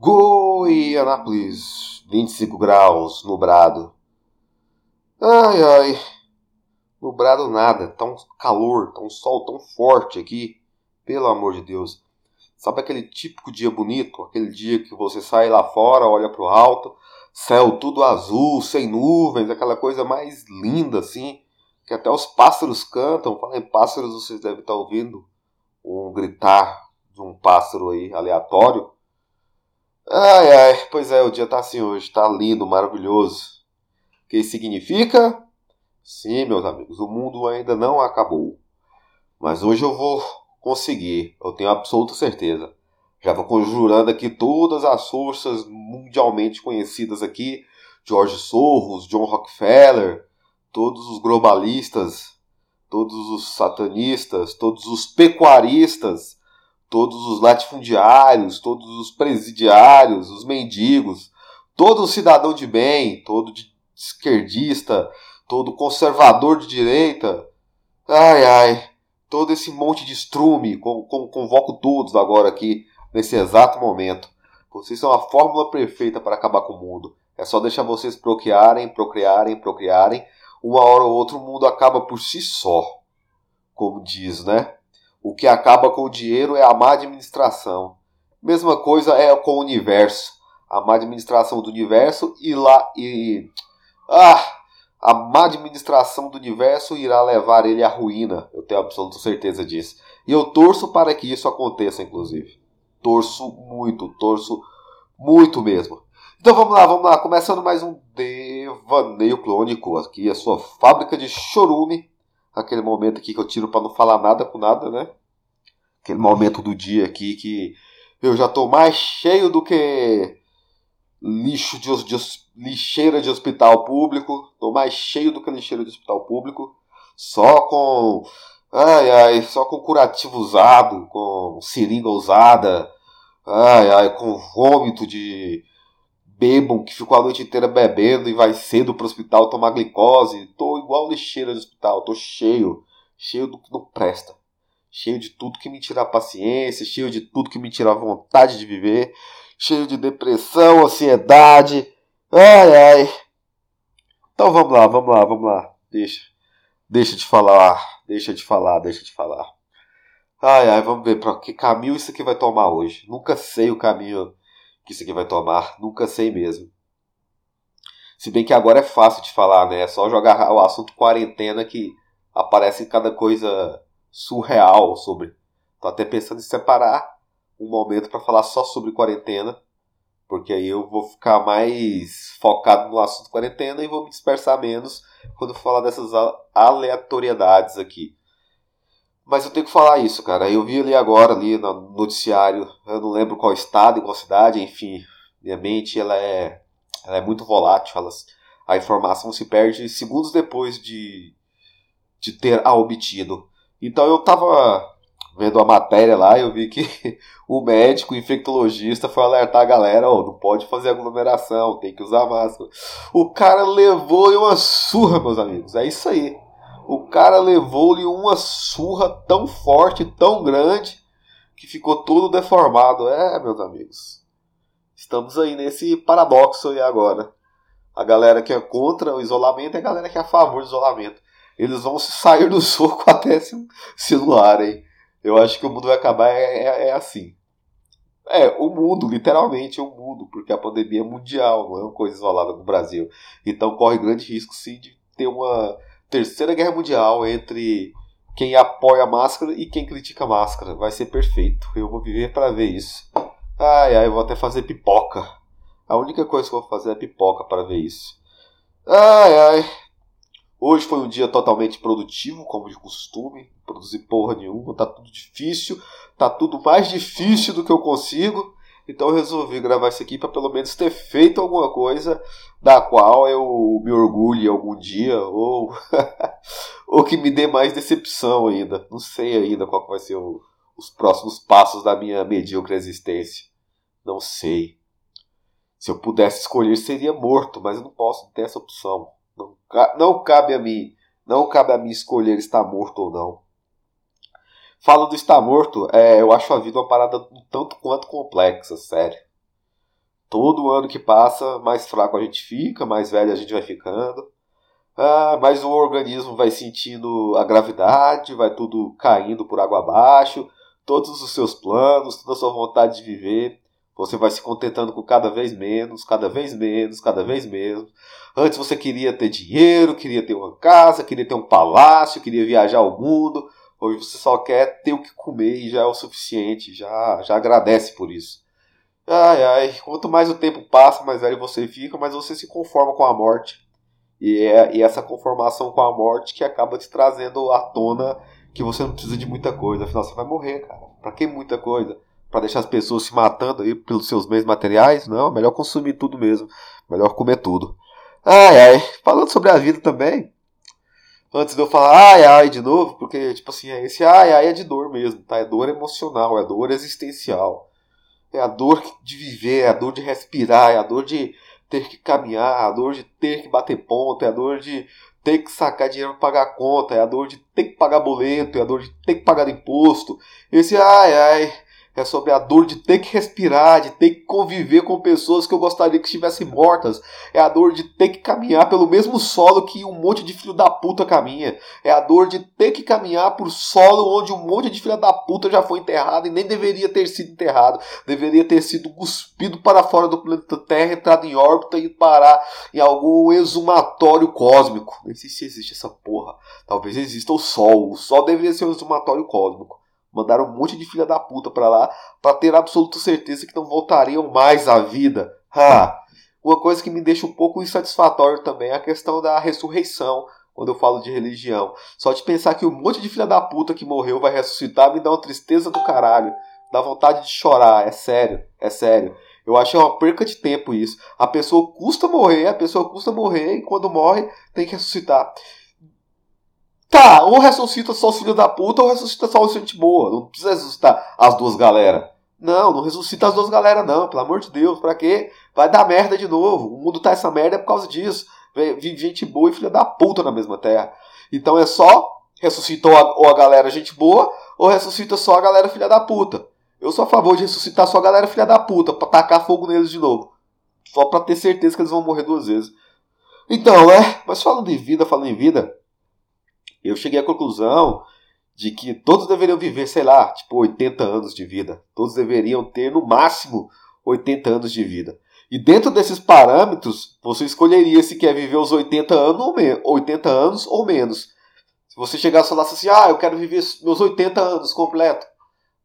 Goianápolis, 25 graus, nublado. Ai, ai. Nublado nada, tá um calor, tá um sol tão forte aqui. Pelo amor de Deus. Sabe aquele típico dia bonito? Aquele dia que você sai lá fora, olha pro alto, céu tudo azul, sem nuvens, aquela coisa mais linda assim, que até os pássaros cantam. Fala em pássaros, vocês devem estar ouvindo um gritar de um pássaro aí aleatório. Ai ai, pois é, o dia tá assim hoje, tá lindo, maravilhoso. O que significa? Sim, meus amigos, o mundo ainda não acabou. Mas hoje eu vou conseguir, eu tenho absoluta certeza. Já vou conjurando aqui todas as forças mundialmente conhecidas aqui, George Soros, John Rockefeller, todos os globalistas, todos os satanistas, todos os pecuaristas, todos os latifundiários, todos os presidiários, os mendigos, todo cidadão de bem, todo de esquerdista, todo conservador de direita. Ai ai, todo esse monte de estrume, convoco todos agora aqui, nesse exato momento. Vocês são a fórmula perfeita para acabar com o mundo. É só deixar vocês procriarem, procriarem, procriarem. Uma hora ou outra o mundo acaba por si só. Como diz, né? O que acaba com o dinheiro é a má administração. Mesma coisa é com o universo. A má administração do universo e lá e ah, a má administração do universo irá levar ele à ruína. Eu tenho absoluta certeza disso. E eu torço para que isso aconteça, inclusive. Torço muito, torço muito mesmo. Então vamos lá, vamos lá. Começando mais um devaneio clônico aqui, a sua fábrica de chorume. Aquele momento aqui que eu tiro para não falar nada com nada, né? Aquele momento do dia aqui que eu já tô mais cheio do que lixo de, de, lixeira de hospital público. Tô mais cheio do que lixeira de hospital público. Só com. Ai, ai, só com curativo usado, com seringa usada. Ai, ai, com vômito de bêbado que ficou a noite inteira bebendo e vai cedo pro hospital tomar glicose. Tô igual lixeira de hospital, tô cheio. Cheio do que não presta. Cheio de tudo que me tira a paciência, cheio de tudo que me tira a vontade de viver cheio de depressão, ansiedade. Ai, ai. Então vamos lá, vamos lá, vamos lá. Deixa. Deixa de falar, deixa de falar, deixa de falar. Ai, ai, vamos ver para que caminho isso aqui vai tomar hoje. Nunca sei o caminho que isso aqui vai tomar, nunca sei mesmo. Se bem que agora é fácil de falar, né? É só jogar o assunto quarentena que aparece cada coisa surreal sobre. Tô até pensando em separar um momento para falar só sobre quarentena, porque aí eu vou ficar mais focado no assunto quarentena e vou me dispersar menos quando falar dessas aleatoriedades aqui. Mas eu tenho que falar isso, cara. Eu vi ali agora, ali no noticiário, eu não lembro qual estado e qual cidade, enfim, minha mente ela é, ela é muito volátil, elas, a informação se perde segundos depois de, de ter a obtido. Então eu tava vendo a matéria lá, eu vi que o médico, o infectologista, foi alertar a galera: oh, não pode fazer aglomeração, tem que usar máscara. O cara levou-lhe uma surra, meus amigos. É isso aí. O cara levou-lhe uma surra tão forte, tão grande, que ficou todo deformado. É, meus amigos. Estamos aí nesse paradoxo aí agora. A galera que é contra o isolamento e a galera que é a favor do isolamento. Eles vão sair do soco até se, se? Eu acho que o mundo vai acabar é, é, é assim. É, o mundo, literalmente o mundo, porque a pandemia é mundial, não é uma coisa isolada no Brasil. Então corre grande risco sim de ter uma terceira guerra mundial entre quem apoia a máscara e quem critica a máscara. Vai ser perfeito. Eu vou viver para ver isso. Ai, ai, eu vou até fazer pipoca. A única coisa que eu vou fazer é pipoca para ver isso. Ai, ai. Hoje foi um dia totalmente produtivo, como de costume. Produzir porra nenhuma, tá tudo difícil. Tá tudo mais difícil do que eu consigo. Então eu resolvi gravar isso aqui para pelo menos ter feito alguma coisa da qual eu me orgulhe algum dia ou, ou que me dê mais decepção ainda. Não sei ainda qual vai ser o, os próximos passos da minha medíocre existência. Não sei. Se eu pudesse escolher, seria morto, mas eu não posso ter essa opção. Não, não cabe a mim, não cabe a mim escolher estar morto ou não. Falando estar morto, é, eu acho a vida uma parada um tanto quanto complexa, sério. Todo ano que passa, mais fraco a gente fica, mais velho a gente vai ficando. Ah, mas o organismo vai sentindo a gravidade, vai tudo caindo por água abaixo, todos os seus planos, toda a sua vontade de viver. Você vai se contentando com cada vez menos, cada vez menos, cada vez menos. Antes você queria ter dinheiro, queria ter uma casa, queria ter um palácio, queria viajar ao mundo. Hoje você só quer ter o que comer e já é o suficiente, já, já agradece por isso. Ai, ai, quanto mais o tempo passa, mais velho você fica, mais você se conforma com a morte. E é e essa conformação com a morte que acaba te trazendo à tona que você não precisa de muita coisa. Afinal, você vai morrer, cara. Pra que muita coisa? Pra deixar as pessoas se matando aí pelos seus meios materiais? Não, melhor consumir tudo mesmo. Melhor comer tudo. Ai, ai. Falando sobre a vida também. Antes de eu falar ai, ai de novo, porque, tipo assim, esse ai, ai é de dor mesmo, tá? É dor emocional, é dor existencial. É a dor de viver, é a dor de respirar, é a dor de ter que caminhar, a dor de ter que bater ponto, é a dor de ter que sacar dinheiro para pagar conta, é a dor de ter que pagar boleto, é a dor de ter que pagar imposto. Esse ai ai é sobre a dor de ter que respirar, de ter que conviver com pessoas que eu gostaria que estivessem mortas. É a dor de ter que caminhar pelo mesmo solo que um monte de filho da puta caminha. É a dor de ter que caminhar por solo onde um monte de filho da puta já foi enterrado e nem deveria ter sido enterrado. Deveria ter sido cuspido para fora do planeta Terra, entrado em órbita e parar em algum exumatório cósmico. Nem sei se existe essa porra. Talvez exista o Sol. O Sol deveria ser um exumatório cósmico. Mandaram um monte de filha da puta pra lá para ter absoluta certeza que não voltariam mais à vida. Ha! Uma coisa que me deixa um pouco insatisfatório também é a questão da ressurreição, quando eu falo de religião. Só de pensar que um monte de filha da puta que morreu vai ressuscitar me dá uma tristeza do caralho. Dá vontade de chorar, é sério, é sério. Eu acho uma perca de tempo isso. A pessoa custa morrer, a pessoa custa morrer e quando morre tem que ressuscitar. Tá, ou ressuscita só os filhos da puta ou ressuscita só os gente boa. Não precisa ressuscitar as duas galera. Não, não ressuscita as duas galera não, pelo amor de Deus, pra quê? Vai dar merda de novo. O mundo tá essa merda é por causa disso. Vive gente boa e filha da puta na mesma terra. Então é só ressuscita ou a, ou a galera gente boa ou ressuscita só a galera filha da puta. Eu sou a favor de ressuscitar só a galera filha da puta, pra tacar fogo neles de novo. Só pra ter certeza que eles vão morrer duas vezes. Então, é, mas falando em vida, falando em vida, eu cheguei à conclusão de que todos deveriam viver, sei lá, tipo 80 anos de vida. Todos deveriam ter no máximo 80 anos de vida. E dentro desses parâmetros, você escolheria se quer viver os 80 anos ou, 80 anos ou menos. Se você chegasse e falasse assim, ah, eu quero viver meus 80 anos completo.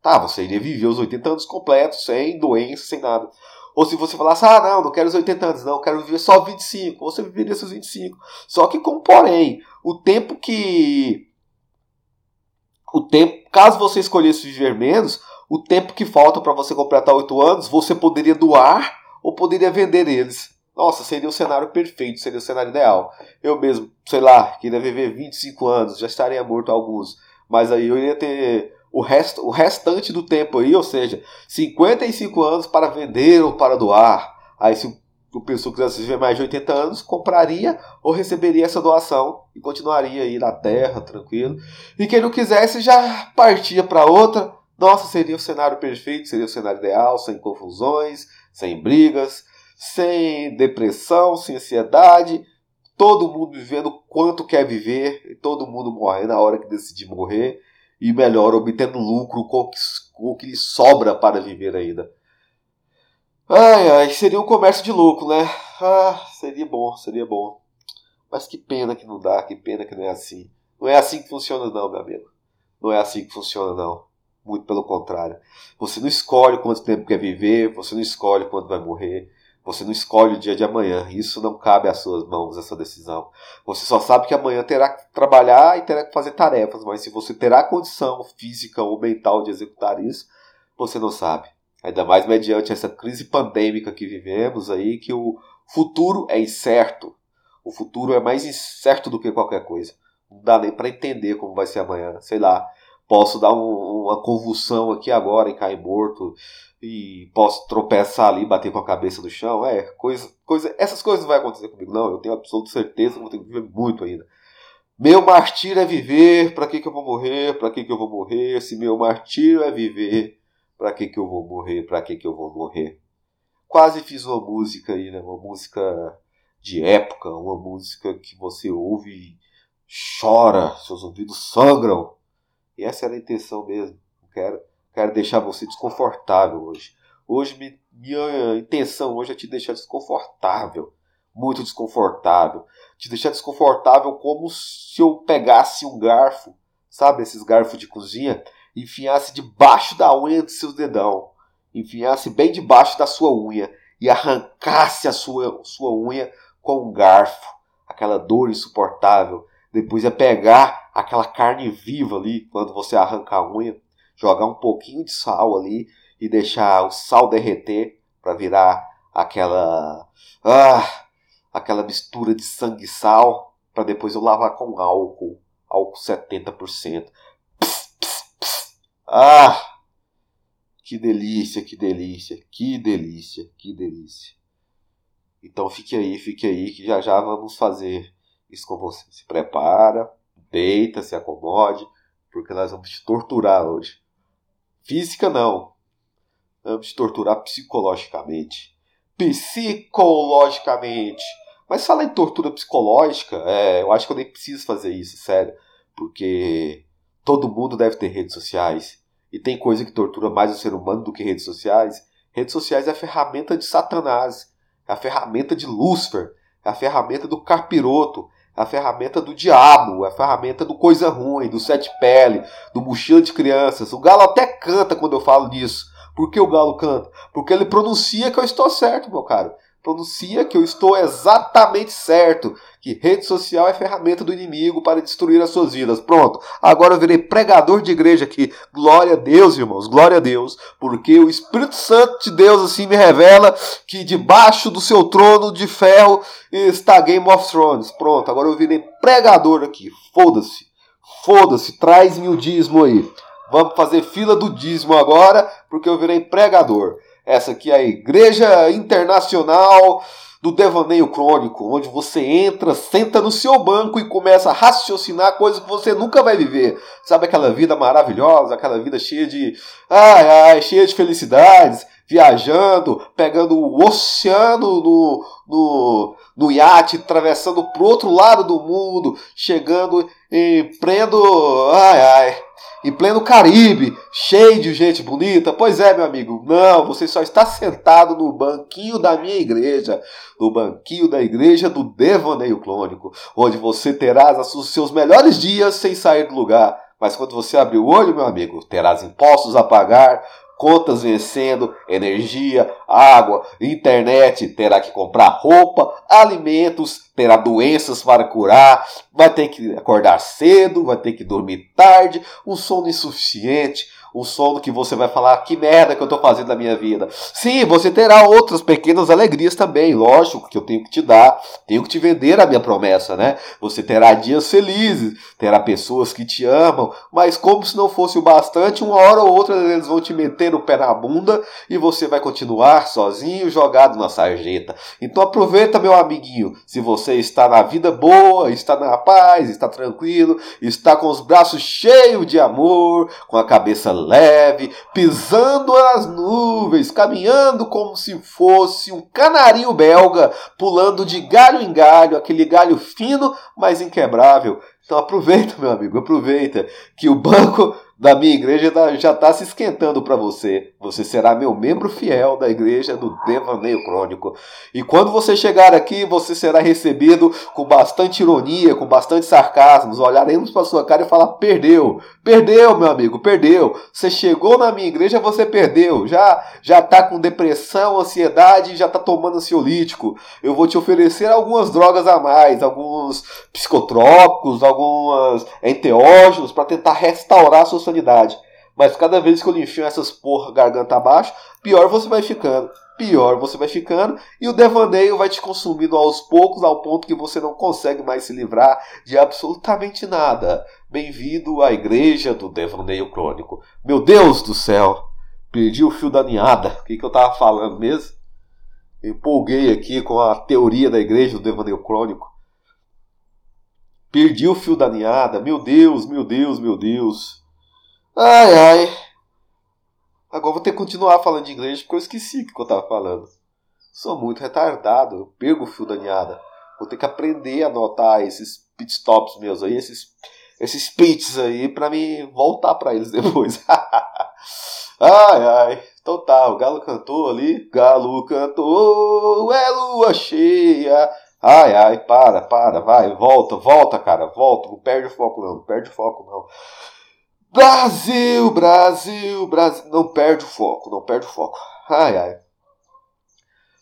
Tá, você iria viver os 80 anos completos, sem doença, sem nada. Ou se você falasse, ah, não, não quero os 80 anos, não, quero viver só 25. Você viveria seus 25. Só que com porém, o tempo que. O tempo, caso você escolhesse viver menos, o tempo que falta para você completar 8 anos, você poderia doar ou poderia vender eles. Nossa, seria o cenário perfeito, seria o cenário ideal. Eu mesmo, sei lá, queria viver 25 anos, já estaria morto alguns. Mas aí eu iria ter o, resto, o restante do tempo aí, ou seja, 55 anos para vender ou para doar. Aí se o pessoa quisesse viver mais de 80 anos, compraria ou receberia essa doação e continuaria aí na terra, tranquilo. E quem não quisesse já partia para outra. Nossa, seria o cenário perfeito, seria o cenário ideal, sem confusões, sem brigas, sem depressão, sem ansiedade, todo mundo vivendo quanto quer viver, todo mundo morrer na hora que decidir morrer e melhor, obtendo lucro com o que lhe sobra para viver ainda. Ai, ai, seria um comércio de lucro, né? Ah, seria bom, seria bom. Mas que pena que não dá, que pena que não é assim. Não é assim que funciona, não, meu amigo. Não é assim que funciona, não. Muito pelo contrário. Você não escolhe quanto tempo quer viver, você não escolhe quando vai morrer. Você não escolhe o dia de amanhã. Isso não cabe às suas mãos, essa decisão. Você só sabe que amanhã terá que trabalhar e terá que fazer tarefas, mas se você terá condição física ou mental de executar isso, você não sabe. Ainda mais mediante essa crise pandêmica que vivemos aí, que o futuro é incerto. O futuro é mais incerto do que qualquer coisa. Não dá nem para entender como vai ser amanhã. Sei lá, posso dar um, uma convulsão aqui agora e cair morto e posso tropeçar ali, bater com a cabeça no chão. É, coisa, coisa, essas coisas não vão acontecer comigo, não. Eu tenho absoluta certeza que vou ter que viver muito ainda. Meu martírio é viver, para que, que eu vou morrer? Para que, que eu vou morrer? Se meu martírio é viver, para que, que eu vou morrer? Para que, que eu vou morrer? quase fiz uma música aí, né? Uma música de época, uma música que você ouve e chora, seus ouvidos sangram. E essa era a intenção mesmo. quero, quero deixar você desconfortável hoje. Hoje me, minha intenção hoje é te deixar desconfortável, muito desconfortável. Te deixar desconfortável como se eu pegasse um garfo, sabe, esses garfos de cozinha, enfiasse debaixo da unha do seu dedão, enfiasse bem debaixo da sua unha e arrancasse a sua, sua unha com um garfo, aquela dor insuportável. Depois é pegar aquela carne viva ali, quando você arranca a unha, jogar um pouquinho de sal ali e deixar o sal derreter para virar aquela ah, aquela mistura de sangue e sal, para depois eu lavar com álcool, álcool 70%. Pss, pss, pss. Ah! Que delícia, que delícia, que delícia, que delícia. Então fique aí, fique aí, que já já vamos fazer isso com você. Se prepara, deita, se acomode, porque nós vamos te torturar hoje. Física não. Vamos te torturar psicologicamente. Psicologicamente. Mas fala em tortura psicológica, é, eu acho que eu nem preciso fazer isso, sério. Porque todo mundo deve ter redes sociais. E tem coisa que tortura mais o ser humano do que redes sociais. Redes sociais é a ferramenta de Satanás é a ferramenta de Lúcifer, é a ferramenta do capiroto, é a ferramenta do diabo, a ferramenta do coisa ruim, do sete pele, do mochila de crianças. O galo até canta quando eu falo nisso. Por que o galo canta? Porque ele pronuncia que eu estou certo, meu caro pronuncia que eu estou exatamente certo, que rede social é ferramenta do inimigo para destruir as suas vidas. Pronto, agora eu virei pregador de igreja aqui. Glória a Deus, irmãos, glória a Deus, porque o Espírito Santo de Deus assim me revela que debaixo do seu trono de ferro está Game of Thrones. Pronto, agora eu virei pregador aqui. Foda-se, foda-se, traz-me o dízimo aí. Vamos fazer fila do dízimo agora, porque eu virei pregador. Essa aqui é a Igreja Internacional do Devaneio Crônico, onde você entra, senta no seu banco e começa a raciocinar coisas que você nunca vai viver. Sabe aquela vida maravilhosa, aquela vida cheia de. Ai, ai, cheia de felicidades, viajando, pegando o oceano no, no, no iate, atravessando para o outro lado do mundo, chegando em prendo. Ai, ai em pleno Caribe, cheio de gente bonita. Pois é, meu amigo, não, você só está sentado no banquinho da minha igreja, no banquinho da igreja do Devaneio Clônico, onde você terá os seus melhores dias sem sair do lugar. Mas quando você abrir o olho, meu amigo, terás impostos a pagar, contas vencendo, energia, água, internet, terá que comprar roupa, alimentos, terá doenças para curar, vai ter que acordar cedo, vai ter que dormir tarde, um sono insuficiente, um sono que você vai falar que merda que eu estou fazendo na minha vida. Sim, você terá outras pequenas alegrias também, lógico que eu tenho que te dar, tenho que te vender a minha promessa, né? Você terá dias felizes, terá pessoas que te amam, mas como se não fosse o bastante, uma hora ou outra eles vão te meter o pé na bunda e você vai continuar sozinho, jogado na sarjeta. Então aproveita, meu amiguinho, se você está na vida boa, está na paz, está tranquilo, está com os braços cheios de amor, com a cabeça leve, pisando nas nuvens, caminhando como se fosse um canarinho belga, pulando de galho em galho, aquele galho fino, mas inquebrável. Então aproveita, meu amigo, aproveita que o banco da minha igreja já está se esquentando para você. Você será meu membro fiel da igreja do Devaneio Crônico. E quando você chegar aqui, você será recebido com bastante ironia, com bastante sarcasmo. Olharemos para sua cara e falar: perdeu, perdeu, meu amigo, perdeu. Você chegou na minha igreja, você perdeu. Já já está com depressão, ansiedade, já está tomando ansiolítico. Eu vou te oferecer algumas drogas a mais, alguns psicotrópicos, algumas enteógenos para tentar restaurar a sua sanidade. Mas cada vez que eu lhe enfio essas porra garganta abaixo, pior você vai ficando. Pior você vai ficando e o devaneio vai te consumindo aos poucos ao ponto que você não consegue mais se livrar de absolutamente nada. Bem-vindo à igreja do devaneio crônico. Meu Deus do céu! Perdi o fio da ninhada. O que, que eu tava falando mesmo? Empolguei aqui com a teoria da igreja do devaneio crônico. Perdi o fio da ninhada. Meu Deus, meu Deus, meu Deus. Ai, ai. Agora vou ter que continuar falando de inglês porque eu esqueci o que eu tava falando. Sou muito retardado, eu perco o fio da ninhada. Vou ter que aprender a anotar esses pitstops meus aí, esses, esses pits aí, pra me voltar para eles depois. ai, ai. Então tá, o galo cantou ali. Galo cantou, é lua cheia. Ai, ai, para, para, vai, volta, volta, cara, volta. Não perde o foco não, não perde o foco não. Brasil, Brasil, Brasil. Não perde o foco, não perde o foco. Ai, ai.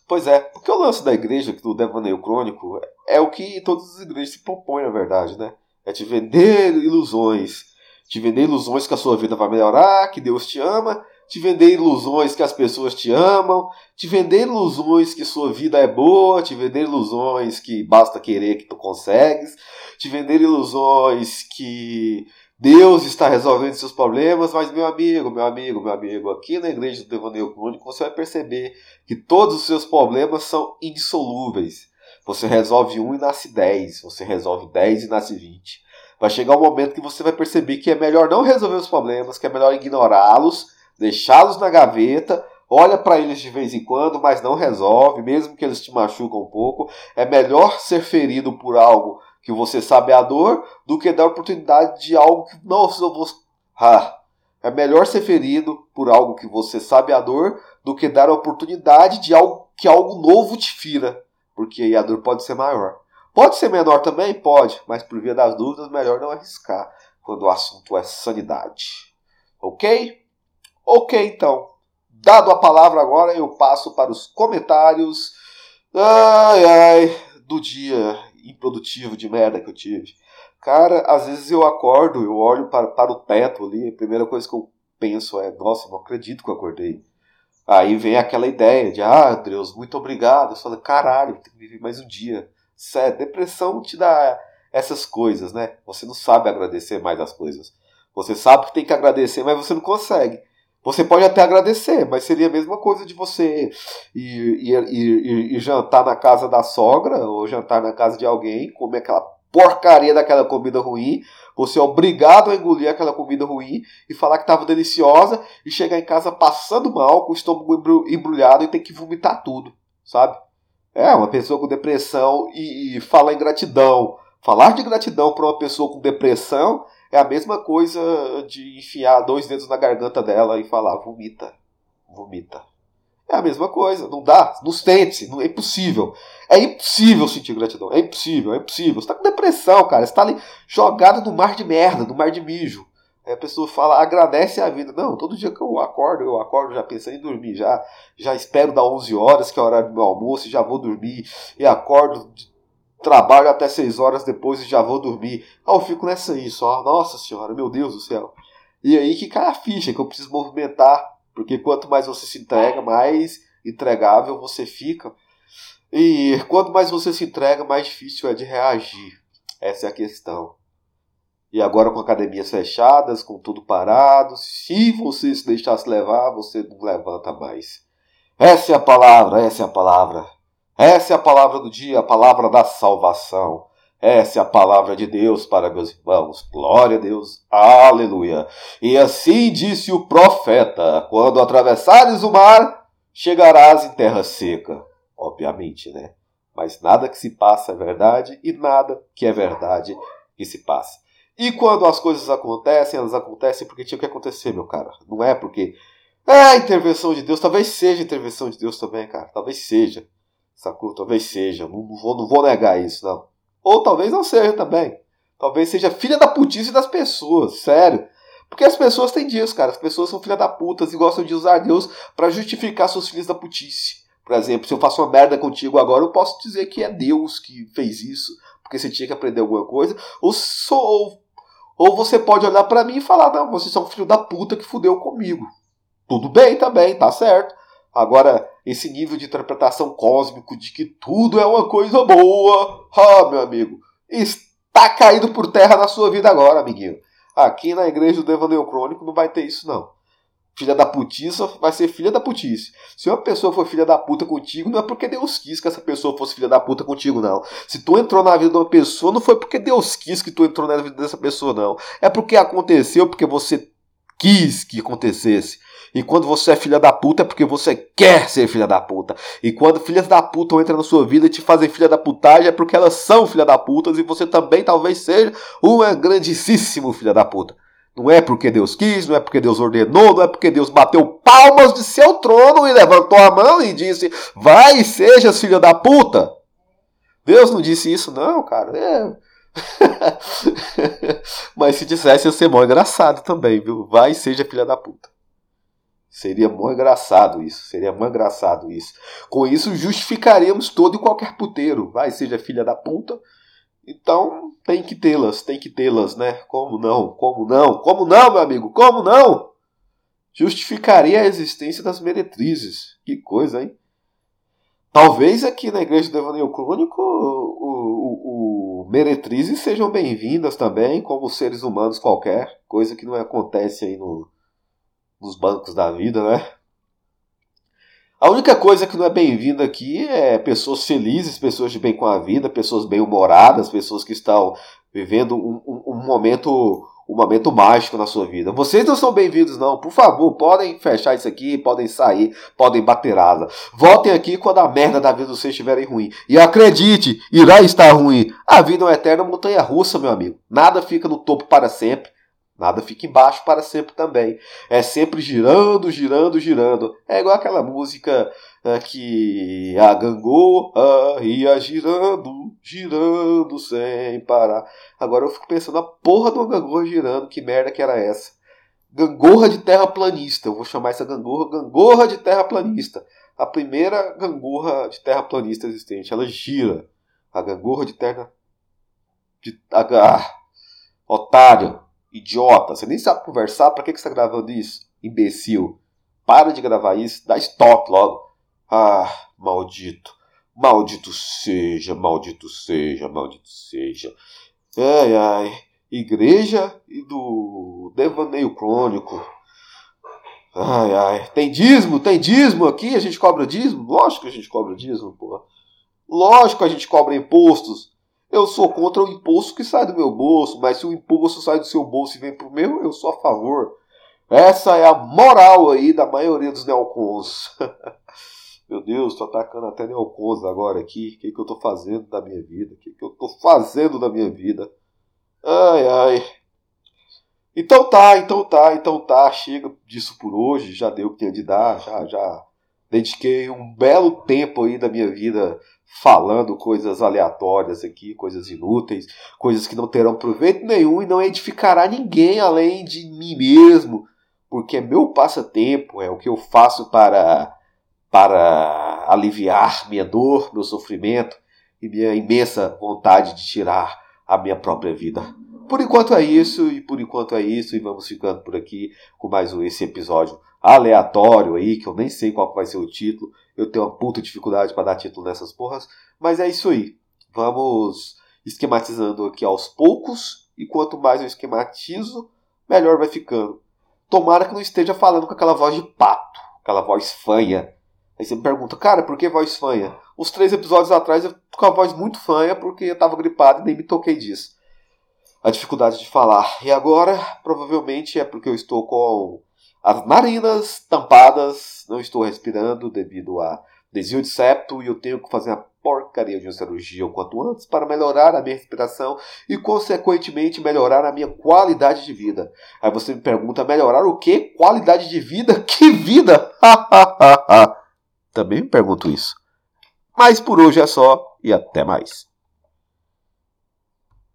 Pois é, porque o lance da igreja, do devaneio crônico, é o que todas as igrejas se propõem, na verdade, né? É te vender ilusões. Te vender ilusões que a sua vida vai melhorar, que Deus te ama, te vender ilusões que as pessoas te amam, te vender ilusões que sua vida é boa, te vender ilusões que basta querer que tu consegues, te vender ilusões que Deus está resolvendo seus problemas, mas meu amigo, meu amigo, meu amigo, aqui na igreja do Devaneio Crônico você vai perceber que todos os seus problemas são indissolúveis. Você resolve um e nasce dez, você resolve dez e nasce vinte. Vai chegar um momento que você vai perceber que é melhor não resolver os problemas, que é melhor ignorá-los, deixá-los na gaveta, olha para eles de vez em quando, mas não resolve, mesmo que eles te machucam um pouco. É melhor ser ferido por algo que você sabe a dor do que dar oportunidade de algo que não eu vou. Ah, é melhor ser ferido por algo que você sabe a dor do que dar oportunidade de algo que algo novo te fira, porque aí a dor pode ser maior. Pode ser menor também? Pode, mas por via das dúvidas, melhor não arriscar quando o assunto é sanidade. Ok? Ok, então. Dado a palavra agora, eu passo para os comentários. Ai, ai, do dia improdutivo de merda que eu tive. Cara, às vezes eu acordo, eu olho para, para o teto ali, a primeira coisa que eu penso é, nossa, não acredito que eu acordei. Aí vem aquela ideia de, ah, Deus, muito obrigado. Eu falo, caralho, tem que viver mais um dia. Sério, depressão te dá essas coisas, né? Você não sabe agradecer mais as coisas. Você sabe que tem que agradecer, mas você não consegue. Você pode até agradecer, mas seria a mesma coisa de você ir, ir, ir, ir, jantar na casa da sogra ou jantar na casa de alguém, comer aquela porcaria daquela comida ruim, você é obrigado a engolir aquela comida ruim e falar que estava deliciosa e chegar em casa passando mal, com o estômago embrulhado e ter que vomitar tudo, sabe? É, uma pessoa com depressão e, e falar em gratidão. Falar de gratidão para uma pessoa com depressão é a mesma coisa de enfiar dois dedos na garganta dela e falar vomita, vomita. É a mesma coisa, não dá, não sente, não, é impossível. É impossível sentir gratidão, é impossível, é impossível. Você está com depressão, cara, você está ali jogado no mar de merda, no mar de mijo. Aí a pessoa fala, agradece a vida. Não, todo dia que eu acordo, eu acordo já pensando em dormir, já, já espero dar 11 horas, que é o horário do meu almoço, já vou dormir, e acordo trabalho até seis horas depois e já vou dormir. Ah, eu fico nessa aí só. Nossa senhora, meu Deus do céu. E aí que cai a ficha, que eu preciso movimentar. Porque quanto mais você se entrega, mais entregável você fica. E quanto mais você se entrega, mais difícil é de reagir. Essa é a questão. E agora com academias fechadas, com tudo parado, se você se deixasse levar, você não levanta mais. Essa é a palavra, essa é a palavra. Essa é a palavra do dia, a palavra da salvação. Essa é a palavra de Deus para meus irmãos. Glória a Deus. Aleluia. E assim disse o profeta: quando atravessares o mar, chegarás em terra seca. Obviamente, né? Mas nada que se passa é verdade e nada que é verdade que se passa. E quando as coisas acontecem, elas acontecem porque tinha que acontecer, meu cara. Não é porque é a intervenção de Deus. Talvez seja intervenção de Deus também, cara. Talvez seja. Sacou? Talvez seja. Não, não, vou, não vou negar isso, não. Ou talvez não seja também. Talvez seja filha da putice das pessoas, sério. Porque as pessoas têm disso, cara. As pessoas são filha da putas e gostam de usar Deus para justificar seus filhos da putice. Por exemplo, se eu faço uma merda contigo agora, eu posso dizer que é Deus que fez isso, porque você tinha que aprender alguma coisa. Ou, sou, ou você pode olhar para mim e falar: não, você é um filho da puta que fudeu comigo. Tudo bem também, tá certo. Agora, esse nível de interpretação cósmico de que tudo é uma coisa boa, ah, meu amigo, está caído por terra na sua vida agora, amiguinho. Aqui na igreja do Evangelho Crônico não vai ter isso, não. Filha da putiça vai ser filha da putice. Se uma pessoa for filha da puta contigo, não é porque Deus quis que essa pessoa fosse filha da puta contigo, não. Se tu entrou na vida de uma pessoa, não foi porque Deus quis que tu entrou na vida dessa pessoa, não. É porque aconteceu, porque você quis que acontecesse. E quando você é filha da puta é porque você quer ser filha da puta. E quando filhas da puta entram na sua vida e te fazem filha da putagem é porque elas são filha da puta e você também talvez seja uma grandíssima filha da puta. Não é porque Deus quis, não é porque Deus ordenou, não é porque Deus bateu palmas de seu trono e levantou a mão e disse: Vai e seja filha da puta. Deus não disse isso, não, cara. É. Mas se dissesse, ia ser mó engraçado também, viu? Vai seja filha da puta. Seria mó engraçado isso. Seria mó engraçado isso. Com isso, justificaríamos todo e qualquer puteiro. Vai, seja filha da puta. Então, tem que tê-las, tem que tê-las, né? Como não? Como não? Como não, meu amigo? Como não? Justificaria a existência das meretrizes. Que coisa, hein? Talvez aqui na igreja do Evangelho Crônico o meretrizes sejam bem-vindas também, como seres humanos qualquer, coisa que não acontece aí no, nos bancos da vida, né? A única coisa que não é bem-vinda aqui é pessoas felizes, pessoas de bem com a vida, pessoas bem-humoradas, pessoas que estão vivendo um, um, um momento um momento mágico na sua vida. Vocês não são bem-vindos, não. Por favor, podem fechar isso aqui, podem sair, podem bater asa. Voltem aqui quando a merda da vida de vocês estiverem ruim. E acredite, irá estar ruim. A vida é uma eterna montanha russa, meu amigo. Nada fica no topo para sempre. Nada fica embaixo para sempre também. É sempre girando, girando, girando. É igual aquela música é, que a gangorra ia girando, girando sem parar. Agora eu fico pensando, a porra de uma gangorra girando, que merda que era essa? Gangorra de terraplanista. Eu vou chamar essa gangorra gangorra de terraplanista. A primeira gangorra de terraplanista existente. Ela gira. A gangorra de terra. De... Ah, otário. Idiota, você nem sabe conversar, para que, que você está gravando isso? Imbecil. Para de gravar isso, dá stop logo. Ah, maldito. Maldito seja, maldito seja, maldito seja. Ai, ai. Igreja e do devaneio crônico. Ai, ai. Tem dízimo? Tem dízimo aqui? A gente cobra dízimo? Lógico que a gente cobra dízimo, porra. Lógico que a gente cobra impostos. Eu sou contra o imposto que sai do meu bolso, mas se o imposto sai do seu bolso e vem pro meu, eu sou a favor. Essa é a moral aí da maioria dos neocons. meu Deus, tô atacando até neocons agora aqui. O que, que eu tô fazendo da minha vida? O que, que eu tô fazendo da minha vida? Ai, ai. Então tá, então tá, então tá. Chega disso por hoje. Já deu o que tinha de dar. Já, já dediquei um belo tempo aí da minha vida falando coisas aleatórias aqui, coisas inúteis, coisas que não terão proveito nenhum e não edificará ninguém além de mim mesmo, porque é meu passatempo, é o que eu faço para para aliviar minha dor, meu sofrimento e minha imensa vontade de tirar a minha própria vida. Por enquanto é isso, e por enquanto é isso, e vamos ficando por aqui com mais um esse episódio aleatório aí, que eu nem sei qual vai ser o título. Eu tenho uma puta dificuldade para dar título nessas porras, mas é isso aí. Vamos esquematizando aqui aos poucos, e quanto mais eu esquematizo, melhor vai ficando. Tomara que não esteja falando com aquela voz de pato, aquela voz fanha. Aí você me pergunta, cara, por que voz fanha? Os três episódios atrás eu com a voz muito fanha porque eu tava gripado e nem me toquei disso. A dificuldade de falar. E agora, provavelmente é porque eu estou com as narinas tampadas, não estou respirando devido a desvio de septo e eu tenho que fazer uma porcaria de uma cirurgia o quanto antes para melhorar a minha respiração e, consequentemente, melhorar a minha qualidade de vida. Aí você me pergunta, melhorar o que? Qualidade de vida? Que vida? Também me pergunto isso. Mas por hoje é só e até mais.